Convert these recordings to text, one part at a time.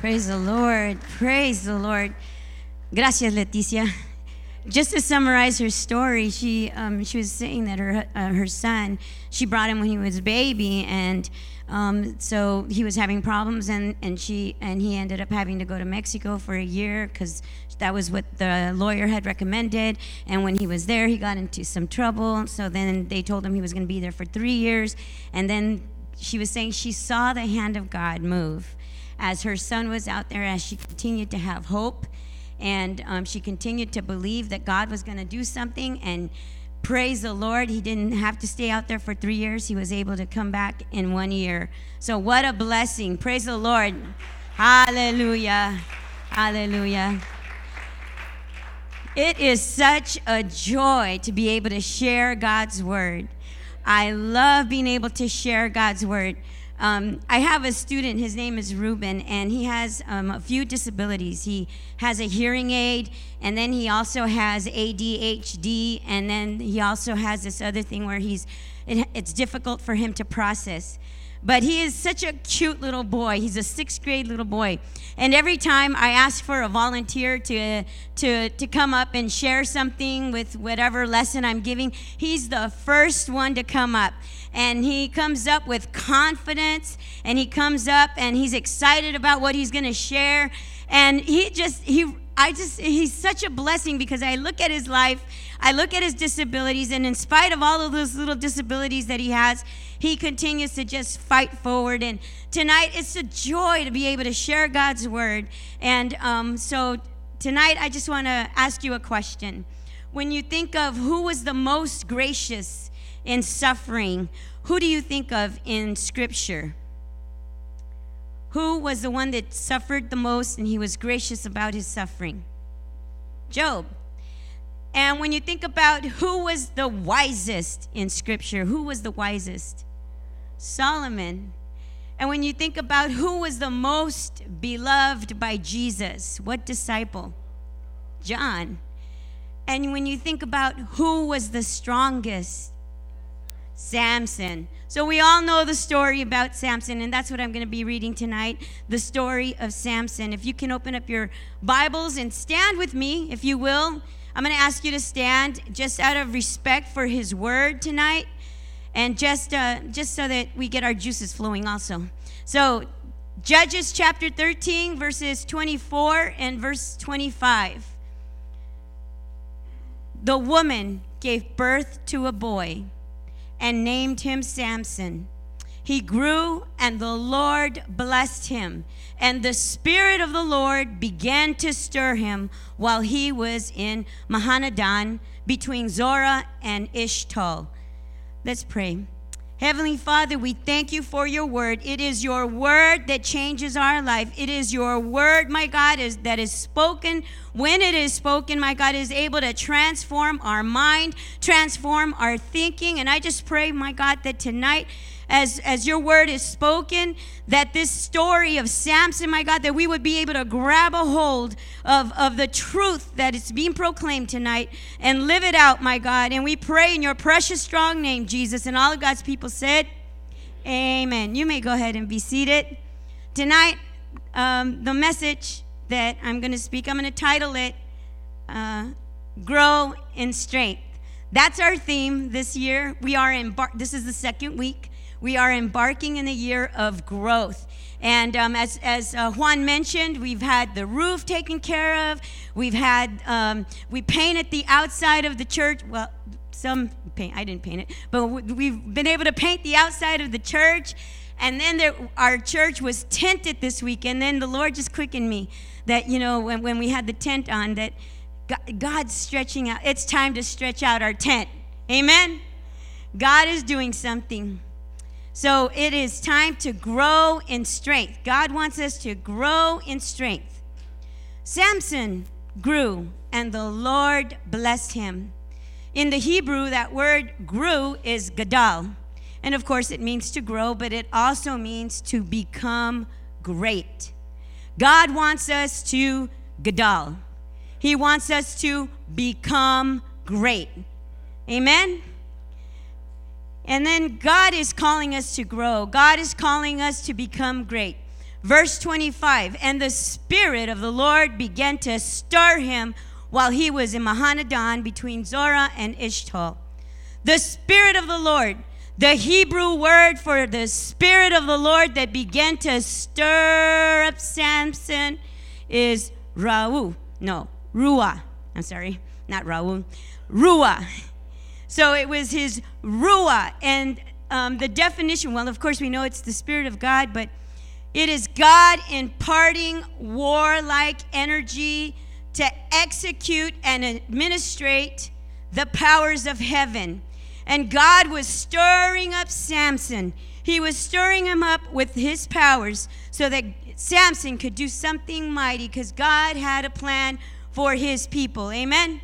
Praise the Lord. Praise the Lord. Gracias, Leticia. Just to summarize her story, she um, she was saying that her uh, her son she brought him when he was a baby, and um, so he was having problems, and, and she and he ended up having to go to Mexico for a year because that was what the lawyer had recommended. And when he was there, he got into some trouble. So then they told him he was going to be there for three years, and then she was saying she saw the hand of God move as her son was out there, as she continued to have hope, and um, she continued to believe that God was going to do something and praise the Lord, he didn't have to stay out there for three years. He was able to come back in one year. So, what a blessing. Praise the Lord. Hallelujah. Hallelujah. It is such a joy to be able to share God's word. I love being able to share God's word. Um, I have a student, his name is Ruben, and he has um, a few disabilities. He has a hearing aid, and then he also has ADHD, and then he also has this other thing where he's, it, it's difficult for him to process. But he is such a cute little boy. He's a sixth grade little boy. And every time I ask for a volunteer to, to, to come up and share something with whatever lesson I'm giving, he's the first one to come up. And he comes up with confidence and he comes up and he's excited about what he's going to share. And he just, he, I just, he's such a blessing because I look at his life, I look at his disabilities, and in spite of all of those little disabilities that he has, he continues to just fight forward. And tonight, it's a joy to be able to share God's word. And um, so tonight, I just want to ask you a question. When you think of who was the most gracious in suffering, who do you think of in Scripture? Who was the one that suffered the most and he was gracious about his suffering? Job. And when you think about who was the wisest in Scripture, who was the wisest? Solomon. And when you think about who was the most beloved by Jesus, what disciple? John. And when you think about who was the strongest, Samson. So we all know the story about Samson, and that's what I'm going to be reading tonight the story of Samson. If you can open up your Bibles and stand with me, if you will. I'm going to ask you to stand just out of respect for his word tonight and just uh, just so that we get our juices flowing also. So, Judges chapter 13, verses 24 and verse 25. The woman gave birth to a boy and named him Samson. He grew, and the Lord blessed him. And the Spirit of the Lord began to stir him while he was in Mahaneh-dan between Zorah and Eshtaol. Let's pray. Heavenly Father, we thank you for your word. It is your word that changes our life. It is your word, my God, is, that is spoken. When it is spoken, my God, is able to transform our mind, transform our thinking. And I just pray, my God, that tonight as, as your word is spoken, that this story of Samson, my God, that we would be able to grab a hold of, of the truth that is being proclaimed tonight and live it out, my God. And we pray in your precious, strong name, Jesus. And all of God's people said, Amen. You may go ahead and be seated. Tonight, um, the message that I'm going to speak, I'm going to title it uh, Grow in Strength. That's our theme this year. We are in, bar- this is the second week we are embarking in a year of growth. And um, as, as uh, Juan mentioned, we've had the roof taken care of. We've had, um, we painted the outside of the church. Well, some paint, I didn't paint it, but we've been able to paint the outside of the church. And then there, our church was tented this week. And then the Lord just quickened me that, you know, when, when we had the tent on, that God, God's stretching out. It's time to stretch out our tent. Amen? God is doing something. So it is time to grow in strength. God wants us to grow in strength. Samson grew, and the Lord blessed him. In the Hebrew, that word grew is gadal. And of course, it means to grow, but it also means to become great. God wants us to gadal. He wants us to become great. Amen? And then God is calling us to grow. God is calling us to become great. Verse 25 And the Spirit of the Lord began to stir him while he was in Mahaneh-dan between Zorah and Eshtaol. The Spirit of the Lord, the Hebrew word for the Spirit of the Lord that began to stir up Samson is Ra'u. No, Ruah. I'm sorry, not Ra'u. Ruah. So it was his Ruah. And um, the definition, well, of course, we know it's the Spirit of God, but it is God imparting warlike energy to execute and administrate the powers of heaven. And God was stirring up Samson. He was stirring him up with his powers so that Samson could do something mighty because God had a plan for his people. Amen.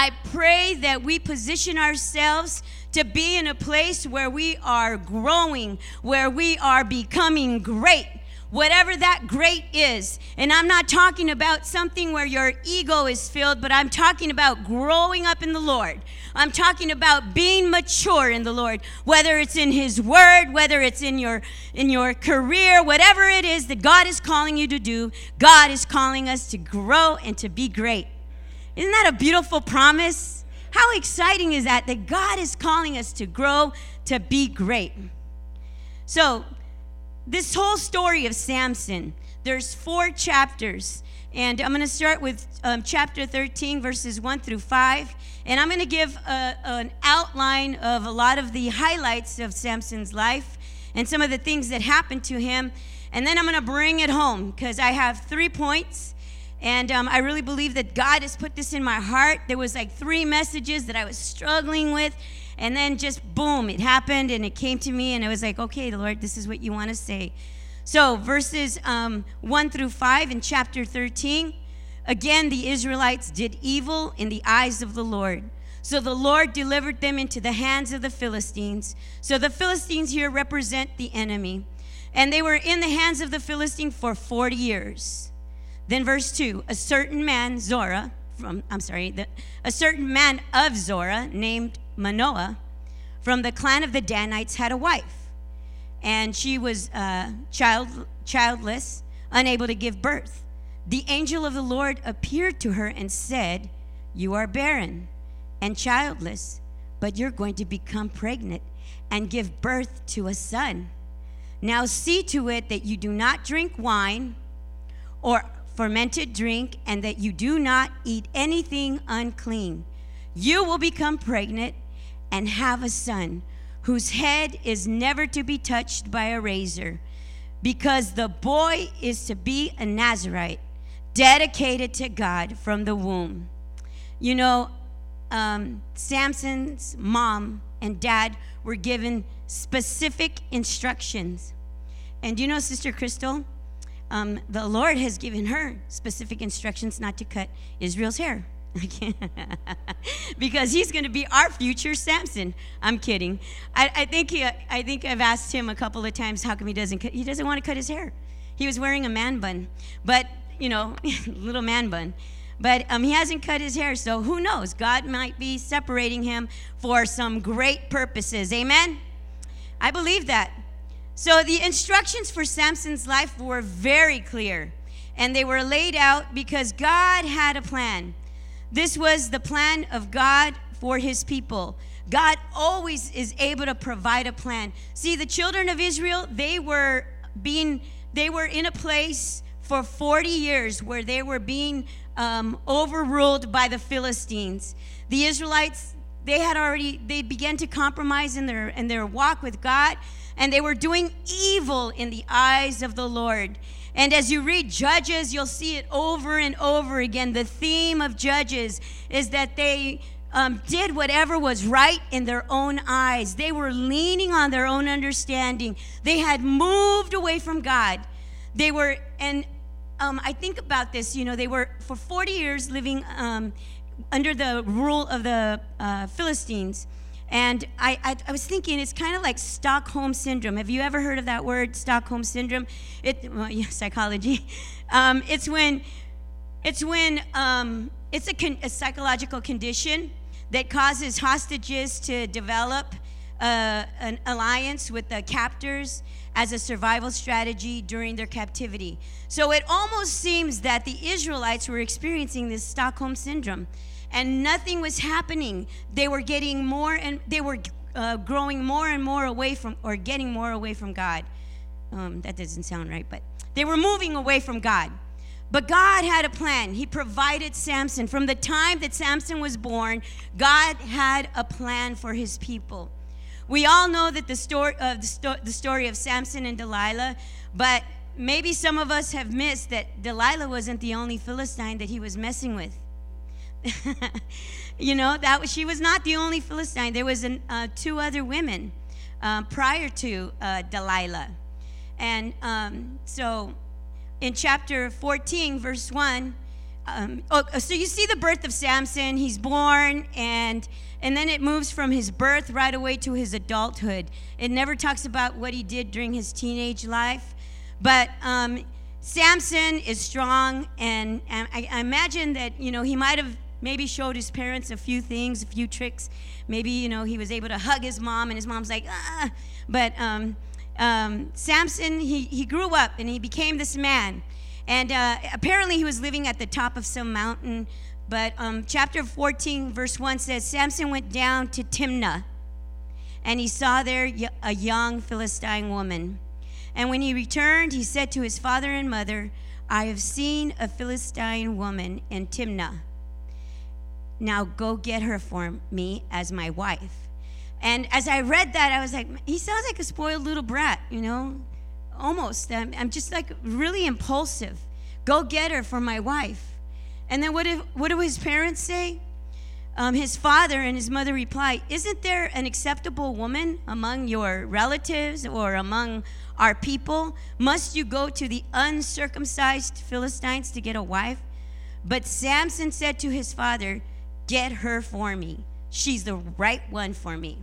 I pray that we position ourselves to be in a place where we are growing, where we are becoming great, whatever that great is. And I'm not talking about something where your ego is filled, but I'm talking about growing up in the Lord. I'm talking about being mature in the Lord, whether it's in his word, whether it's in your in your career, whatever it is that God is calling you to do, God is calling us to grow and to be great. Isn't that a beautiful promise? How exciting is that? That God is calling us to grow, to be great. So, this whole story of Samson, there's four chapters. And I'm going to start with um, chapter 13, verses 1 through 5. And I'm going to give a, an outline of a lot of the highlights of Samson's life and some of the things that happened to him. And then I'm going to bring it home because I have three points and um, I really believe that God has put this in my heart. There was like three messages that I was struggling with. And then just boom, it happened and it came to me. And I was like, okay, Lord, this is what you want to say. So, verses um, 1 through 5 in chapter 13. Again, the Israelites did evil in the eyes of the Lord. So the Lord delivered them into the hands of the Philistines. So the Philistines here represent the enemy. And they were in the hands of the Philistine for 40 years. Then verse 2, a certain man, Zorah from, I'm sorry, the, a certain man of Zorah named Manoah from the clan of the Danites had a wife. And she was uh, child, childless, unable to give birth. The angel of the Lord appeared to her and said, You are barren and childless, but you're going to become pregnant and give birth to a son. Now see to it that you do not drink wine or fermented drink, and that you do not eat anything unclean. You will become pregnant and have a son whose head is never to be touched by a razor, because the boy is to be a Nazarite, dedicated to God from the womb. You know, um, Samson's mom and dad were given specific instructions. And you know, Sister Crystal, um, the Lord has given her specific instructions not to cut Israel's hair. because he's going to be our future Samson. I'm kidding. I, I, think he, I think I've asked him a couple of times how come he doesn't cut, he doesn't want to cut his hair. He was wearing a man bun, but you know, little man bun. But um, he hasn't cut his hair, so who knows? God might be separating him for some great purposes. Amen. I believe that. So the instructions for Samson's life were very clear, and they were laid out because God had a plan. This was the plan of God for his people. God always is able to provide a plan. See, the children of Israel, they were being they were in a place for 40 years where they were being um, overruled by the Philistines. The Israelites, they had already they began to compromise in their in their walk with God and they were doing evil in the eyes of the Lord. And as you read Judges, you'll see it over and over again. The theme of Judges is that they um, did whatever was right in their own eyes. They were leaning on their own understanding. They had moved away from God. They were, and um, I think about this, you know, they were for 40 years living um, under the rule of the uh, Philistines. And I, I, I, was thinking it's kind of like Stockholm syndrome. Have you ever heard of that word, Stockholm syndrome? It, well, yeah, psychology. Um, it's when, it's when um, it's a, con- a, psychological condition that causes hostages to develop uh, an alliance with the captors as a survival strategy during their captivity. So it almost seems that the Israelites were experiencing this Stockholm syndrome and nothing was happening. They were getting more and they were uh, growing more and more away from, or getting more away from God. Um, that doesn't sound right, but they were moving away from God. But God had a plan. He provided Samson. From the time that Samson was born, God had a plan for his people. We all know that the story of the, sto- the story of Samson and Delilah, but maybe some of us have missed that Delilah wasn't the only Philistine that he was messing with. you know that she was not the only Philistine. There was an, uh, two other women uh, prior to uh, Delilah, and um, so in chapter 14, verse 1. Um, oh, so you see the birth of Samson. He's born, and and then it moves from his birth right away to his adulthood. It never talks about what he did during his teenage life, but um, Samson is strong, and, and I, I imagine that you know he might have maybe showed his parents a few things, a few tricks. Maybe you know he was able to hug his mom, and his mom's like, ah. But um, um, Samson, he, he grew up and he became this man. And uh, apparently he was living at the top of some mountain. But um, chapter 14, verse 1 says Samson went down to Timnah and he saw there a young Philistine woman. And when he returned, he said to his father and mother, I have seen a Philistine woman in Timnah. Now go get her for me as my wife. And as I read that, I was like, he sounds like a spoiled little brat, you know? Almost. I'm, I'm just like really impulsive. Go get her for my wife. And then what, if, what do his parents say? Um, his father and his mother reply, Isn't there an acceptable woman among your relatives or among our people? Must you go to the uncircumcised Philistines to get a wife? But Samson said to his father, Get her for me. She's the right one for me.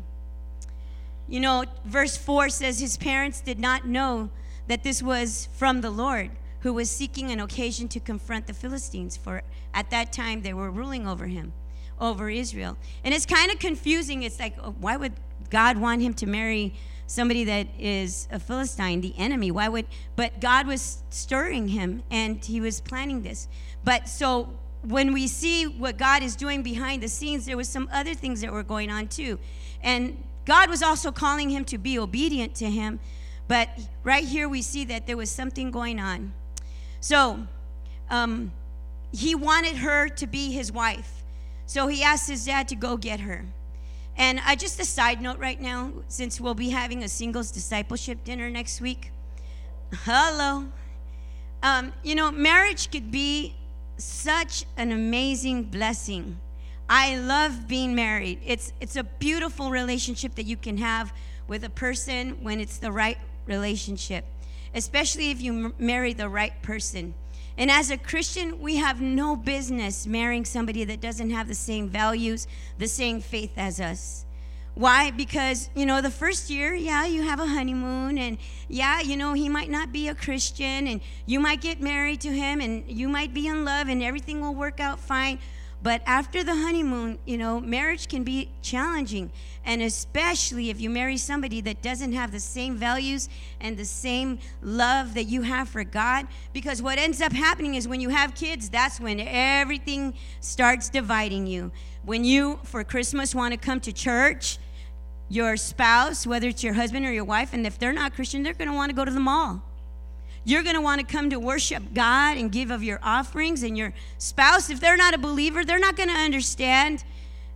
You know, verse 4 says his parents did not know that this was from the Lord, who was seeking an occasion to confront the Philistines, for at that time they were ruling over him, over Israel. And it's kind of confusing. It's like, oh, why would God want him to marry somebody that is a Philistine, the enemy? Why would, but God was stirring him and he was planning this. But so when we see what God is doing behind the scenes, there was some other things that were going on too. And God was also calling him to be obedient to him, but right here we see that there was something going on. So, um, he wanted her to be his wife. So he asked his dad to go get her. And I just a side note right now, since we'll be having a singles discipleship dinner next week. Hello. Um, you know, marriage could be such an amazing blessing. I love being married. It's it's a beautiful relationship that you can have with a person when it's the right relationship, especially if you m- marry the right person. And as a Christian, we have no business marrying somebody that doesn't have the same values, the same faith as us. Why? Because, you know, the first year, yeah, you have a honeymoon, and yeah, you know, he might not be a Christian, and you might get married to him, and you might be in love, and everything will work out fine. But after the honeymoon, you know, marriage can be challenging. And especially if you marry somebody that doesn't have the same values and the same love that you have for God. Because what ends up happening is when you have kids, that's when everything starts dividing you. When you, for Christmas, want to come to church, your spouse, whether it's your husband or your wife, and if they're not Christian, they're going to want to go to the mall. You're going to want to come to worship God and give of your offerings, and your spouse, if they're not a believer, they're not going to understand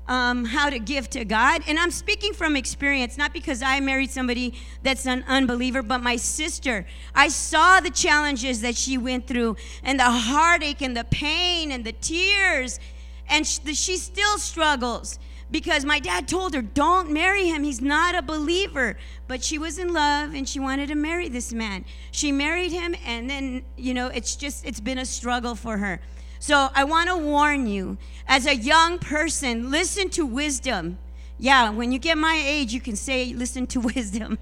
um, how to give to God. And I'm speaking from experience, not because I married somebody that's an unbeliever, but my sister. I saw the challenges that she went through, and the heartache, and the pain, and the tears, and she still struggles because my dad told her, Don't marry him. He's not a believer. But she was in love and she wanted to marry this man. She married him, and then, you know, it's just, it's been a struggle for her. So I want to warn you as a young person, listen to wisdom. Yeah, when you get my age, you can say, Listen to wisdom.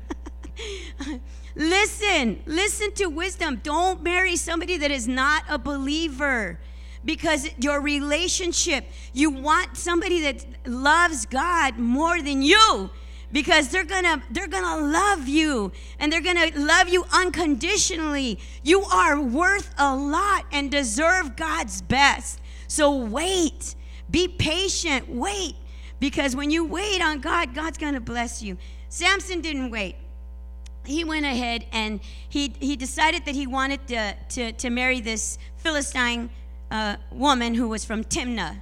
listen, listen to wisdom. Don't marry somebody that is not a believer because your relationship, you want somebody that loves God more than you. because they're gonna they're gonna love you and they're gonna love you unconditionally. You are worth a lot and deserve god's best. So wait be patient wait because when you wait on god god's gonna bless you. Samson didn't wait. He went ahead and he, he decided that he wanted to, to, to marry this philistine uh, woman who was from timnah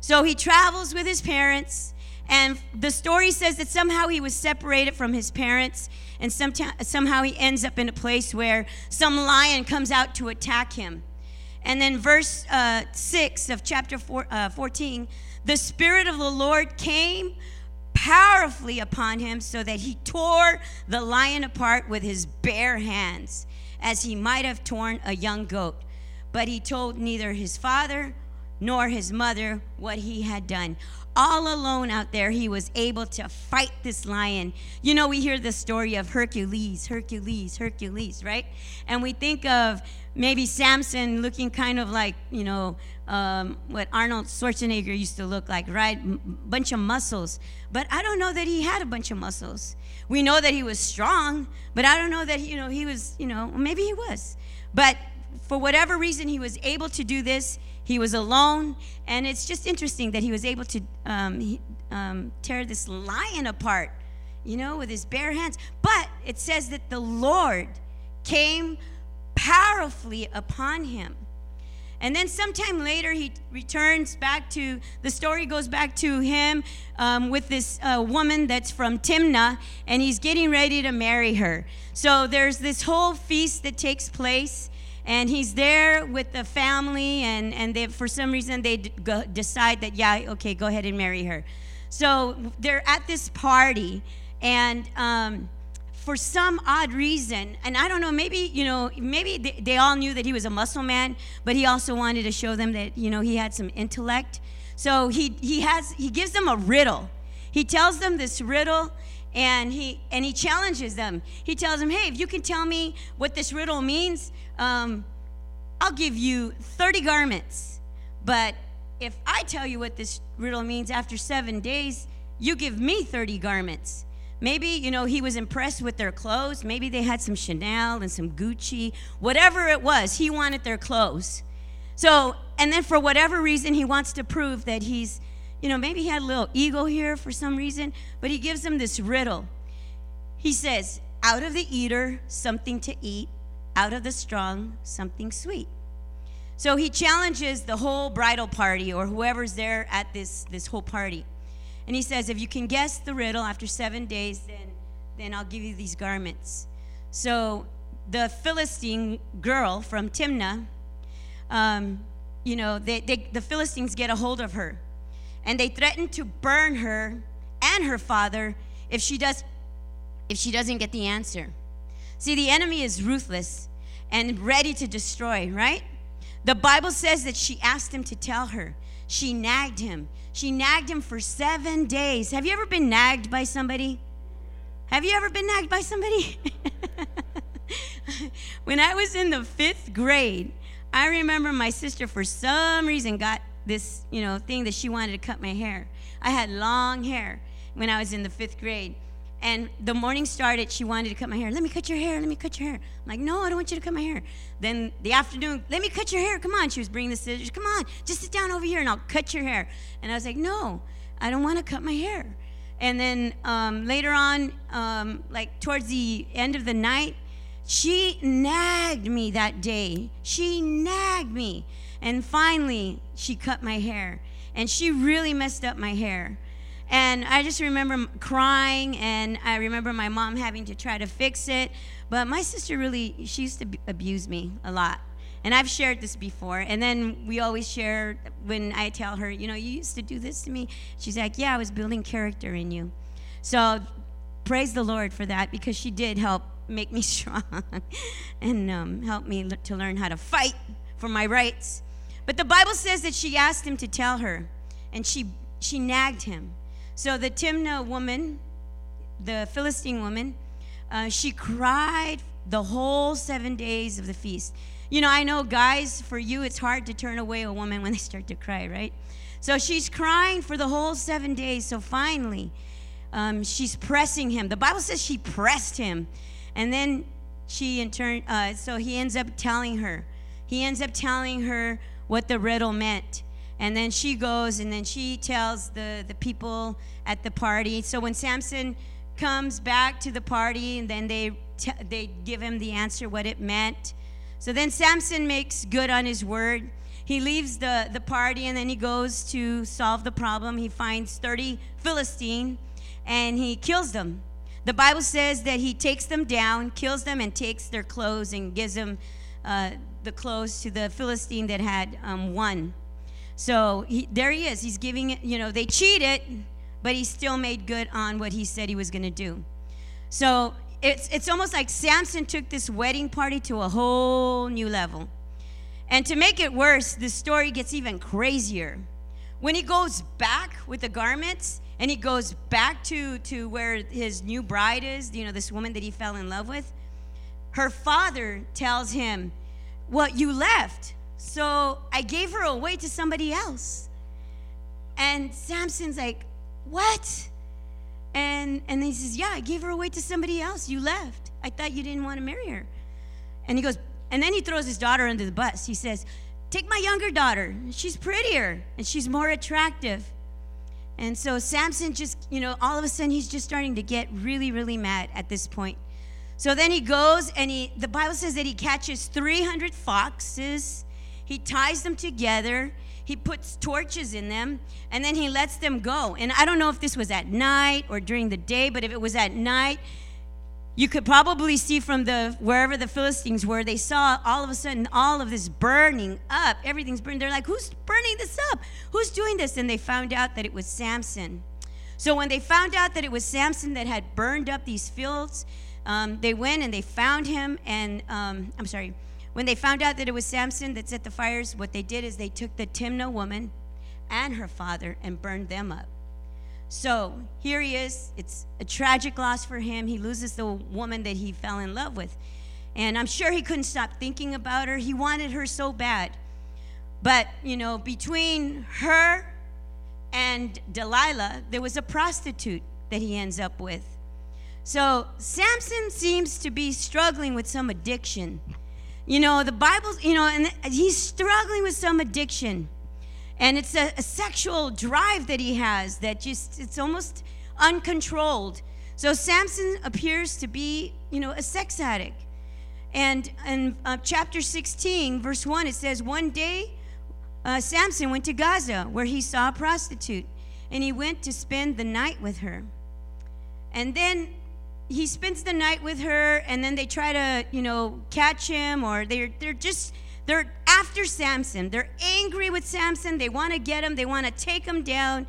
so he travels with his parents and the story says that somehow he was separated from his parents, and somehow he ends up in a place where some lion comes out to attack him. And then, verse uh, 6 of chapter four, uh, 14 the Spirit of the Lord came powerfully upon him so that he tore the lion apart with his bare hands, as he might have torn a young goat. But he told neither his father nor his mother what he had done all alone out there, he was able to fight this lion. You know, we hear the story of Hercules, Hercules, Hercules, right? And we think of maybe Samson looking kind of like, you know, um, what Arnold Schwarzenegger used to look like, right? M- bunch of muscles. But I don't know that he had a bunch of muscles. We know that he was strong, but I don't know that, you know, he was, you know, maybe he was. But for whatever reason, he was able to do this he was alone, and it's just interesting that he was able to um, he, um, tear this lion apart, you know, with his bare hands. But it says that the Lord came powerfully upon him. And then sometime later, he returns back to the story goes back to him um, with this uh, woman that's from Timnah, and he's getting ready to marry her. So there's this whole feast that takes place and he's there with the family and and they for some reason they d- go, decide that yeah okay go ahead and marry her. So they're at this party and um, for some odd reason and i don't know maybe you know maybe they, they all knew that he was a muscle man but he also wanted to show them that you know he had some intellect. So he he has he gives them a riddle. He tells them this riddle and he and he challenges them. He tells them hey if you can tell me what this riddle means um, I'll give you 30 garments. But if I tell you what this riddle means after seven days, you give me 30 garments. Maybe, you know, he was impressed with their clothes. Maybe they had some Chanel and some Gucci. Whatever it was, he wanted their clothes. So, and then for whatever reason, he wants to prove that he's, you know, maybe he had a little ego here for some reason, but he gives them this riddle. He says, Out of the eater, something to eat, out of the strong something sweet. So he challenges the whole bridal party or whoever's there at this, this whole party. And he says, if you can guess the riddle after seven days, then, then I'll give you these garments. So the Philistine girl from Timnah, um, you know, they, they, the Philistines get a hold of her. And they threaten to burn her and her father if she, does, if she doesn't get the answer. See, the enemy is ruthless and ready to destroy, right? The Bible says that she asked him to tell her. She nagged him. She nagged him for seven days. Have you ever been nagged by somebody? Have you ever been nagged by somebody? when I was in the fifth grade, I remember my sister, for some reason, got this, you know, thing that she wanted to cut my hair. I had long hair when I was in the fifth grade. And the morning started, she wanted to cut my hair. Let me cut your hair. Let me cut your hair. I'm like, no, I don't want you to cut my hair. Then the afternoon, let me cut your hair. Come on. She was bringing the scissors. Come on, just sit down over here and I'll cut your hair. And I was like, no, I don't want to cut my hair. And then um, later on, um, like towards the end of the night, she nagged me that day. She nagged me. And finally, she cut my hair. And she really messed up my hair. And I just remember crying, and I remember my mom having to try to fix it. But my sister really, she used to abuse me a lot. And I've shared this before. And then we always share when I tell her, you know, you used to do this to me. She's like, yeah, I was building character in you. So praise the Lord for that because she did help make me strong and um, help me to learn how to fight for my rights. But the Bible says that she asked him to tell her, and she, she nagged him. So the Timnah woman, the Philistine woman, uh, she cried the whole seven days of the feast. You know, I know guys, for you, it's hard to turn away a woman when they start to cry, right? So she's crying for the whole seven days. So finally, um, she's pressing him. The Bible says she pressed him. And then she, in turn, uh, so he ends up telling her. He ends up telling her what the riddle meant. And then she goes and then she tells the, the people at the party. So when Samson comes back to the party and then they, t- they give him the answer, what it meant. So then Samson makes good on his word. He leaves the, the party and then he goes to solve the problem. He finds 30 Philistine and he kills them. The Bible says that he takes them down, kills them, and takes their clothes and gives them uh, the clothes to the Philistine that had um, won. So he, there he is. He's giving it, you know, they cheated, but he still made good on what he said he was going to do. So it's, it's almost like Samson took this wedding party to a whole new level. And to make it worse, the story gets even crazier. When he goes back with the garments and he goes back to, to where his new bride is, you know, this woman that he fell in love with, her father tells him, Well, you left. So I gave her away to somebody else. And Samson's like, What? And and he says, Yeah, I gave her away to somebody else. You left. I thought you didn't want to marry her. And he goes, and then he throws his daughter under the bus. He says, Take my younger daughter. She's prettier and she's more attractive. And so Samson just, you know, all of a sudden he's just starting to get really, really mad at this point. So then he goes and he, the Bible says that he catches 300 foxes, he ties them together, he puts torches in them, and then he lets them go. And I don't know if this was at night or during the day, but if it was at night, you could probably see from the wherever the Philistines were, they saw all of a sudden all of this burning up. Everything's burning. They're like, who's burning this up? Who's doing this? And they found out that it was Samson. So when they found out that it was Samson that had burned up these fields, um, they went and they found him. And um, I'm sorry, when they found out that it was Samson that set the fires, what they did is they took the Timnah woman and her father and burned them up. So here he is. It's a tragic loss for him. He loses the woman that he fell in love with. And I'm sure he couldn't stop thinking about her. He wanted her so bad. But, you know, between her and Delilah, there was a prostitute that he ends up with. So Samson seems to be struggling with some addiction. You know, the Bible, you know, and he's struggling with some addiction. And it's a, a sexual drive that he has that just, it's almost uncontrolled. So Samson appears to be, you know, a sex addict. And in uh, chapter 16, verse 1, it says, One day uh, Samson went to Gaza where he saw a prostitute and he went to spend the night with her. And then he spends the night with her and then they try to, you know, catch him or they're, they're just they're after Samson. They're angry with Samson. They want to get him, they want to take him down.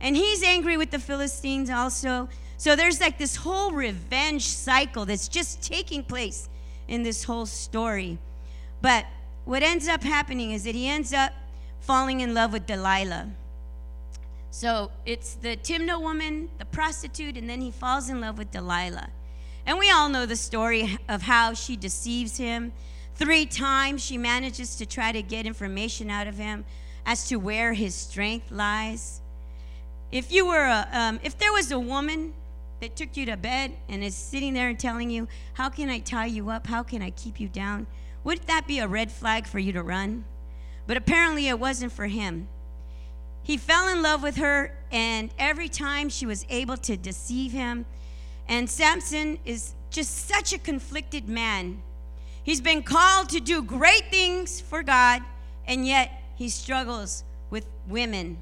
And he's angry with the Philistines also. So there's like this whole revenge cycle that's just taking place in this whole story. But what ends up happening is that he ends up falling in love with Delilah. So it's the Timnah woman, the prostitute, and then he falls in love with Delilah. And we all know the story of how she deceives him Three times she manages to try to get information out of him as to where his strength lies. If you were a, um, if there was a woman that took you to bed and is sitting there and telling you, "How can I tie you up? How can I keep you down?" Would that be a red flag for you to run? But apparently it wasn't for him. He fell in love with her, and every time she was able to deceive him. And Samson is just such a conflicted man He's been called to do great things for God, and yet he struggles with women.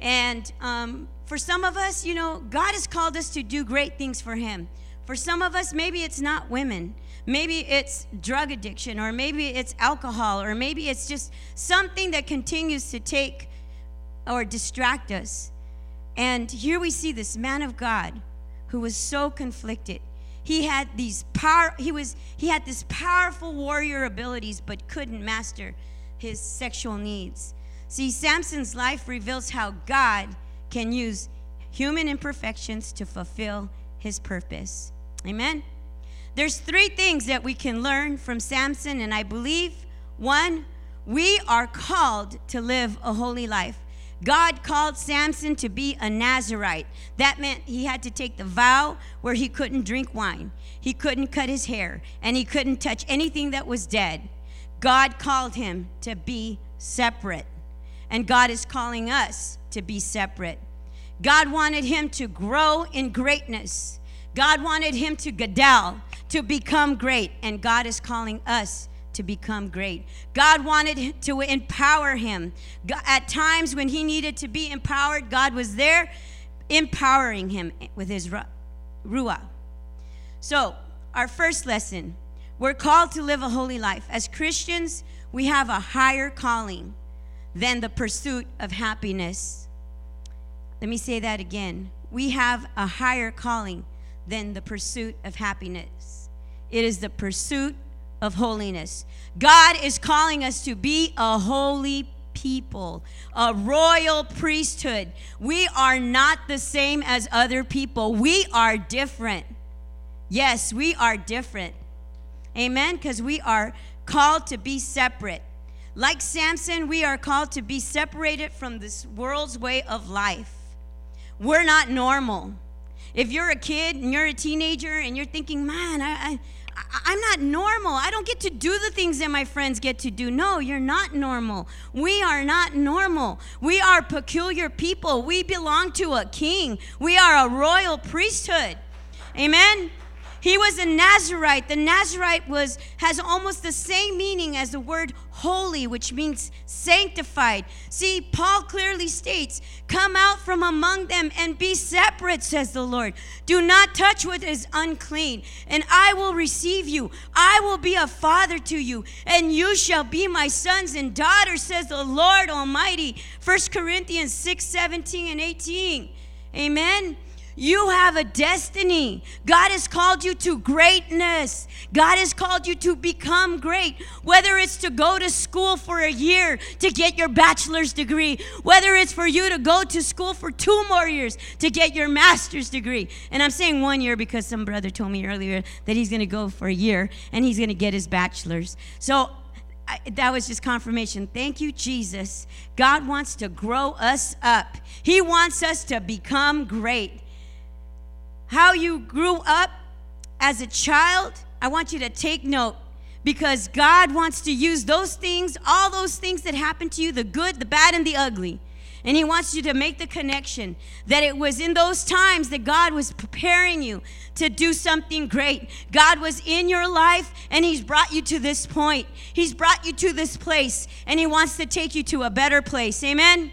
And um, for some of us, you know, God has called us to do great things for Him. For some of us, maybe it's not women. Maybe it's drug addiction, or maybe it's alcohol, or maybe it's just something that continues to take or distract us. And here we see this man of God who was so conflicted. He had these power he was he had this powerful warrior abilities but couldn't master his sexual needs. See samson's life reveals how god can use human imperfections to fulfill his purpose. Amen? There's three things that we can learn from samson and i believe one we are called to live a holy life God called Samson to be a Nazarite. That meant he had to take the vow where he couldn't drink wine, he couldn't cut his hair, and he couldn't touch anything that was dead. God called him to be separate. And God is calling us to be separate. God wanted him to grow in greatness. God wanted him to gadal, to become great. And God is calling us to become great. God wanted to empower him. At times when he needed to be empowered, God was there empowering him with his ruah. So, our first lesson we're called to live a holy life. As Christians, we have a higher calling than the pursuit of happiness. Let me say that again. We have a higher calling than the pursuit of happiness. It is the pursuit of holiness. God is calling us to be a holy people, a royal priesthood. We are not the same as other people. We are different. Yes, we are different. Amen? Because we are called to be separate. Like Samson, we are called to be separated from this world's way of life. We're not normal. If you're a kid and you're a teenager and you're thinking, man, I, I I'm not normal. I don't get to do the things that my friends get to do. No, you're not normal. We are not normal. We are peculiar people. We belong to a king. We are a royal priesthood. Amen. He was a Nazarite. The Nazarite was has almost the same meaning as the word holy, which means sanctified. See, Paul clearly states, "Come out from among them and be separate," says the Lord. "Do not touch what is unclean, and I will receive you. I will be a father to you, and you shall be my sons and daughters," says the Lord Almighty. 1 Corinthians 6, 17 and 18. Amen. You have a destiny. God has called you to greatness. God has called you to become great. Whether it's to go to school for a year to get your bachelor's degree, whether it's for you to go to school for two more years to get your master's degree. And I'm saying one year because some brother told me earlier that he's going to go for a year and he's going to get his bachelor's. So I, that was just confirmation. Thank you, Jesus. God wants to grow us up, He wants us to become great how you grew up as a child, I want you to take note because God wants to use those things, all those things that happened to you the good, the bad, and the ugly. And He wants you to make the connection that it was in those times that God was preparing you to do something great. God was in your life and He's brought you to this point. He's brought you to this place and He wants to take you to a better place. Amen.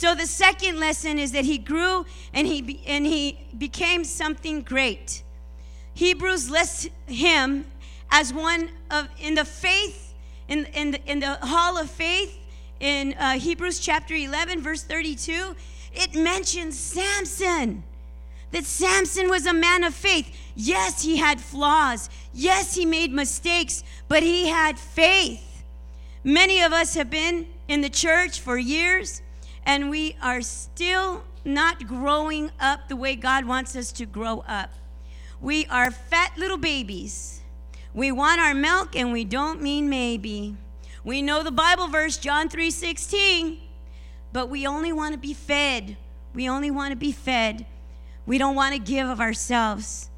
So the second lesson is that he grew and he and he became something great. Hebrews lists him as one of in the faith in in the, in the hall of faith in uh, Hebrews chapter 11 verse 32 it mentions Samson that Samson was a man of faith. Yes, he had flaws. Yes, he made mistakes, but he had faith. Many of us have been in the church for years and we are still not growing up the way God wants us to grow up. We are fat little babies. We want our milk and we don't mean maybe. We know the Bible verse John 3:16, but we only want to be fed. We only want to be fed. We don't want to give of ourselves.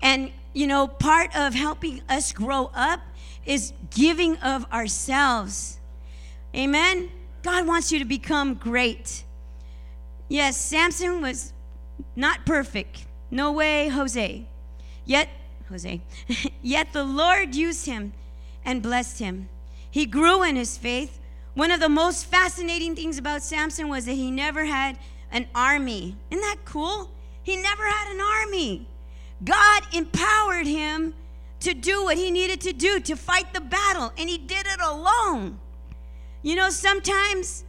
And you know, part of helping us grow up is giving of ourselves. Amen. God wants you to become great. Yes, Samson was not perfect. No way, Jose. Yet, Jose, yet the Lord used him and blessed him. He grew in his faith. One of the most fascinating things about Samson was that he never had an army. Isn't that cool? He never had an army. God empowered him to do what he needed to do to fight the battle, and he did it alone. You know, sometimes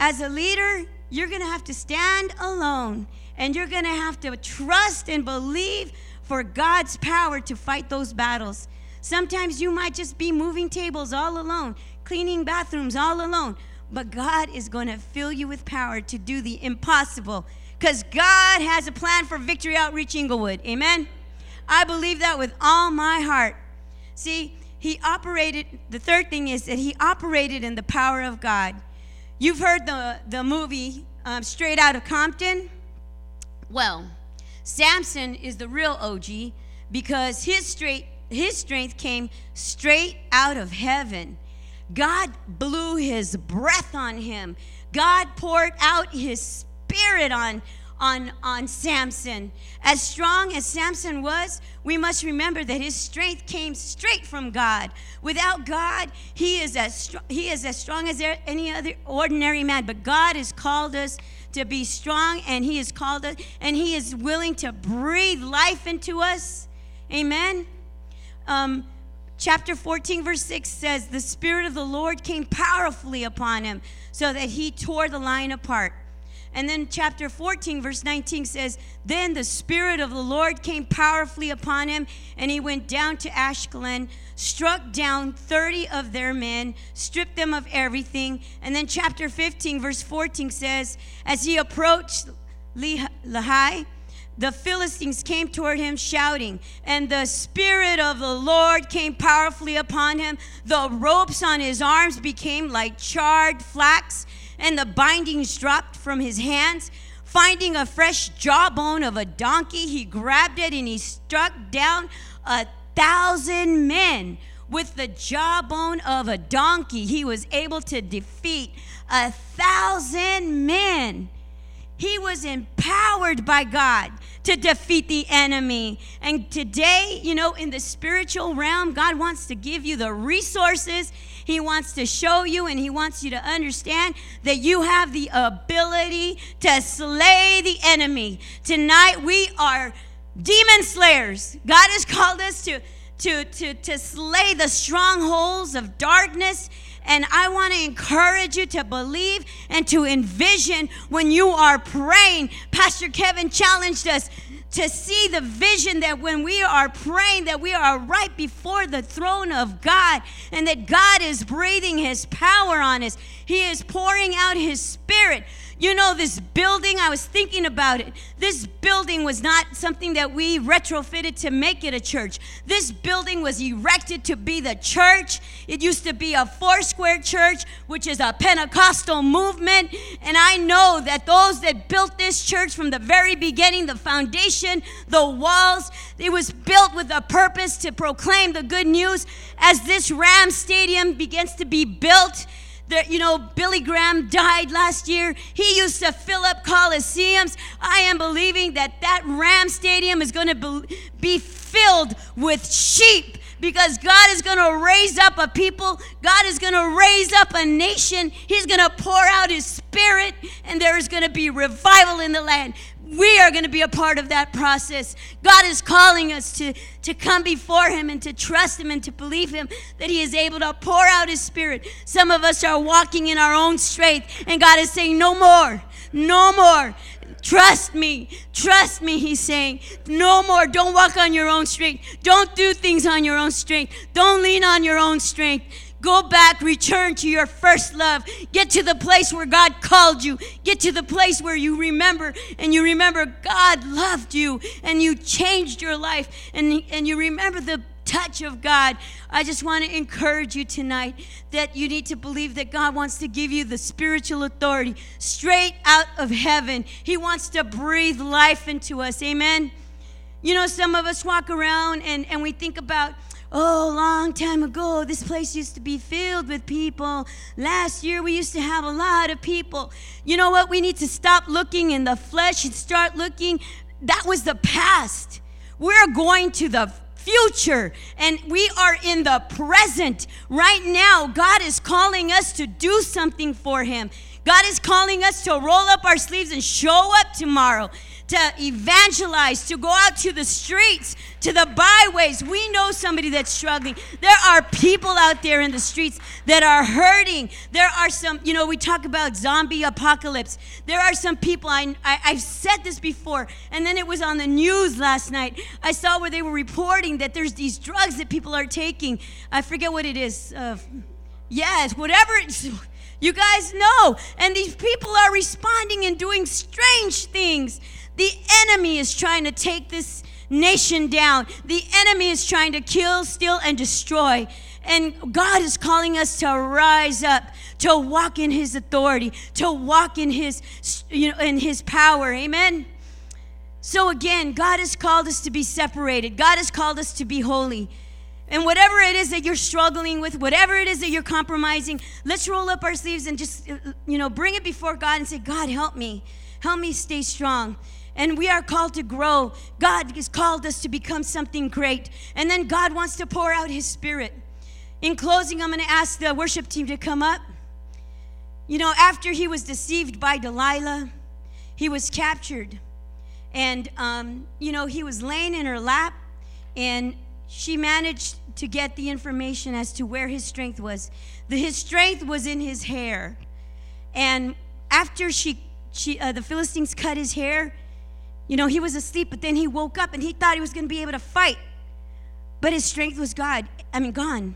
as a leader, you're going to have to stand alone and you're going to have to trust and believe for God's power to fight those battles. Sometimes you might just be moving tables all alone, cleaning bathrooms all alone, but God is going to fill you with power to do the impossible because God has a plan for Victory Outreach Inglewood. Amen? I believe that with all my heart. See, he operated, the third thing is that he operated in the power of God. You've heard the, the movie um, Straight Out of Compton? Well, Samson is the real OG because his, straight, his strength came straight out of heaven. God blew his breath on him. God poured out his spirit on, on, on Samson. As strong as Samson was, we must remember that his strength came straight from God. Without God, he is as, he is as strong as any other ordinary man. But God has called us to be strong, and he has called us, and he is willing to breathe life into us. Amen. Um, chapter 14, verse 6 says, The Spirit of the Lord came powerfully upon him so that he tore the lion apart. And then chapter 14, verse 19 says, Then the Spirit of the Lord came powerfully upon him, and he went down to Ashkelon, struck down 30 of their men, stripped them of everything. And then chapter 15, verse 14 says, As he approached Lehi, the Philistines came toward him shouting, and the Spirit of the Lord came powerfully upon him. The ropes on his arms became like charred flax and the bindings dropped from his hands. Finding a fresh jawbone of a donkey, he grabbed it and he struck down a thousand men. With the jawbone of a donkey, he was able to defeat a thousand men. He was empowered by God to defeat the enemy. And today, you know, in the spiritual realm, God wants to give you the resources he wants to show you and He wants you to understand that you have the ability to slay the enemy. Tonight, we are demon slayers. God has called us to, to, to, to slay the strongholds of darkness. And I want to encourage you to believe and to envision when you are praying. Pastor Kevin challenged us to see the vision that when we are praying that we are right before the throne of God and that God is breathing his power on us. He is pouring out his spirit you know, this building, I was thinking about it. This building was not something that we retrofitted to make it a church. This building was erected to be the church. It used to be a four square church, which is a Pentecostal movement. And I know that those that built this church from the very beginning, the foundation, the walls, it was built with a purpose to proclaim the good news. As this Ram Stadium begins to be built, that, you know, Billy Graham died last year. He used to fill up coliseums. I am believing that that Ram Stadium is going to be filled with sheep because God is going to raise up a people. God is going to raise up a nation. He's going to pour out his spirit, and there is going to be revival in the land we are going to be a part of that process. God is calling us to, to come before Him and to trust Him and to believe Him that He is able to pour out His Spirit. Some of us are walking in our own strength, and God is saying, No more, no more. Trust me, trust me, He's saying. No more. Don't walk on your own strength. Don't do things on your own strength. Don't lean on your own strength. Go back, return to your first love. Get to the place where God called you. Get to the place where you remember and you remember God loved you and you changed your life and, and you remember the touch of God. I just want to encourage you tonight that you need to believe that God wants to give you the spiritual authority straight out of heaven. He wants to breathe life into us. Amen. You know, some of us walk around and, and we think about, Oh, long time ago, this place used to be filled with people. Last year, we used to have a lot of people. You know what? We need to stop looking in the flesh and start looking. That was the past. We're going to the future and we are in the present. Right now, God is calling us to do something for Him. God is calling us to roll up our sleeves and show up tomorrow to evangelize, to go out to the streets, to the byways. We know somebody that's struggling. There are people out there in the streets that are hurting. There are some, you know, we talk about zombie apocalypse. There are some people, I, I, have said this before, and then it was on the news last night. I saw where they were reporting that there's these drugs that people are taking. I forget what it is. Uh, yes, whatever it's. You guys know. And these people are responding and doing strange things. The enemy is trying to take this nation down. The enemy is trying to kill, steal, and destroy. And God is calling us to rise up, to walk in his authority, to walk in his you know in his power. Amen. So again, God has called us to be separated. God has called us to be holy. And whatever it is that you're struggling with, whatever it is that you're compromising, let's roll up our sleeves and just uh, you know, bring it before God and say, "God, help me. Help me stay strong." And we are called to grow. God has called us to become something great. And then God wants to pour out his spirit. In closing, I'm going to ask the worship team to come up. You know, after he was deceived by Delilah, he was captured. And, um, you know, he was laying in her lap, and she managed to get the information as to where his strength was. The, his strength was in his hair. And after she, she uh, the Philistines cut his hair, you know, he was asleep, but then he woke up and he thought he was going to be able to fight. But his strength was God, I mean, gone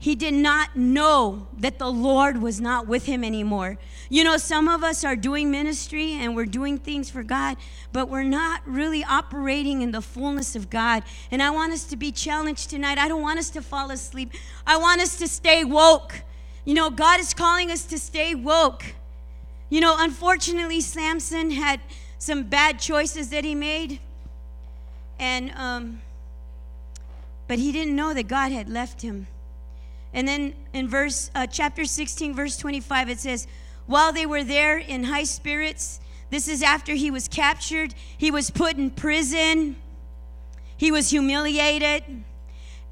he did not know that the Lord was not with him anymore. You know, some of us are doing ministry and we're doing things for God, but we're not really operating in the fullness of God. And I want us to be challenged tonight. I don't want us to fall asleep. I want us to stay woke. You know, God is calling us to stay woke. You know, unfortunately, Samson had some bad choices that he made. And, um, but he didn't know that God had left him. And then in verse uh, chapter 16 verse 25 it says, "While they were there in high spirits, this is after he was captured, he was put in prison. He was humiliated,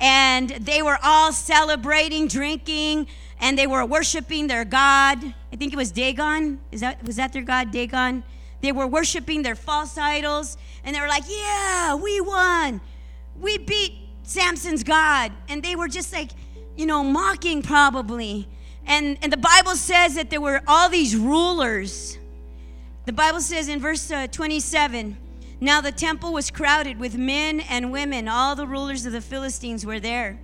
and they were all celebrating, drinking, and they were worshiping their god. I think it was Dagon. Is that was that their god Dagon? They were worshiping their false idols, and they were like, "Yeah, we won. We beat Samson's god." And they were just like you know, mocking probably. And, and the Bible says that there were all these rulers. The Bible says in verse uh, 27 Now the temple was crowded with men and women. All the rulers of the Philistines were there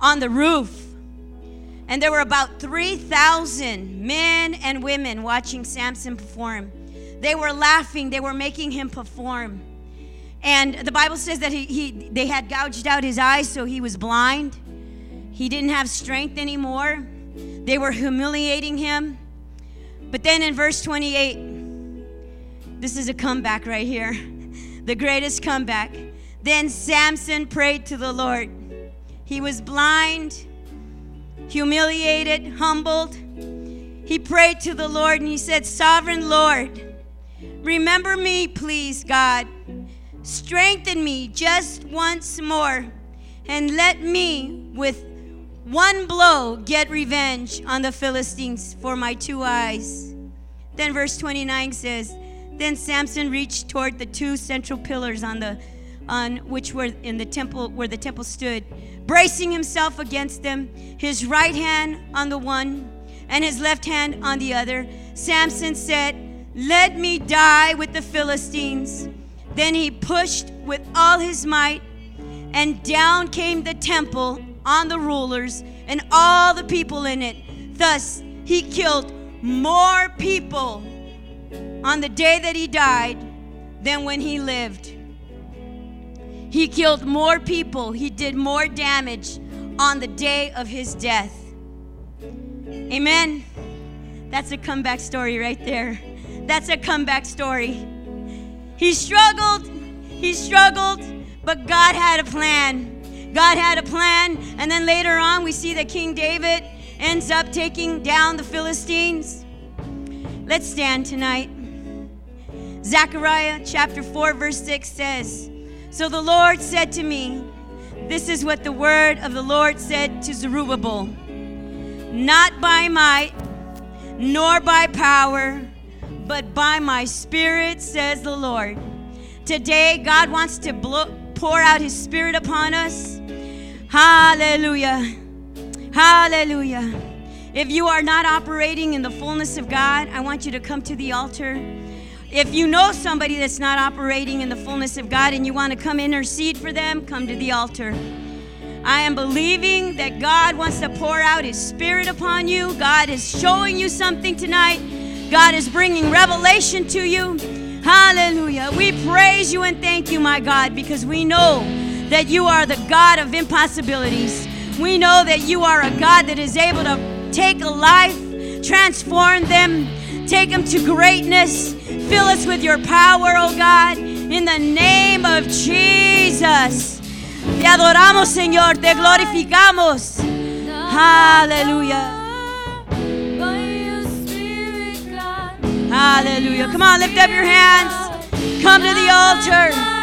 on the roof. And there were about 3,000 men and women watching Samson perform. They were laughing, they were making him perform. And the Bible says that he, he, they had gouged out his eyes, so he was blind. He didn't have strength anymore. They were humiliating him. But then in verse 28, this is a comeback right here. The greatest comeback. Then Samson prayed to the Lord. He was blind, humiliated, humbled. He prayed to the Lord and he said, Sovereign Lord, remember me, please, God. Strengthen me just once more and let me, with one blow get revenge on the Philistines for my two eyes. Then verse 29 says, Then Samson reached toward the two central pillars on the on which were in the temple where the temple stood, bracing himself against them, his right hand on the one and his left hand on the other. Samson said, Let me die with the Philistines. Then he pushed with all his might, and down came the temple on the rulers and all the people in it. Thus, he killed more people on the day that he died than when he lived. He killed more people, he did more damage on the day of his death. Amen. That's a comeback story right there. That's a comeback story. He struggled, he struggled, but God had a plan. God had a plan. And then later on, we see that King David ends up taking down the Philistines. Let's stand tonight. Zechariah chapter 4, verse 6 says, So the Lord said to me, This is what the word of the Lord said to Zerubbabel Not by might, nor by power, but by my spirit, says the Lord. Today, God wants to blow, pour out his spirit upon us. Hallelujah. Hallelujah. If you are not operating in the fullness of God, I want you to come to the altar. If you know somebody that's not operating in the fullness of God and you want to come intercede for them, come to the altar. I am believing that God wants to pour out His Spirit upon you. God is showing you something tonight. God is bringing revelation to you. Hallelujah. We praise you and thank you, my God, because we know that you are the God of impossibilities. We know that you are a God that is able to take a life, transform them, take them to greatness. Fill us with your power, oh God, in the name of Jesus. Te adoramos, Señor, te glorificamos. Hallelujah. Hallelujah. Come on, lift up your hands. Come to the altar.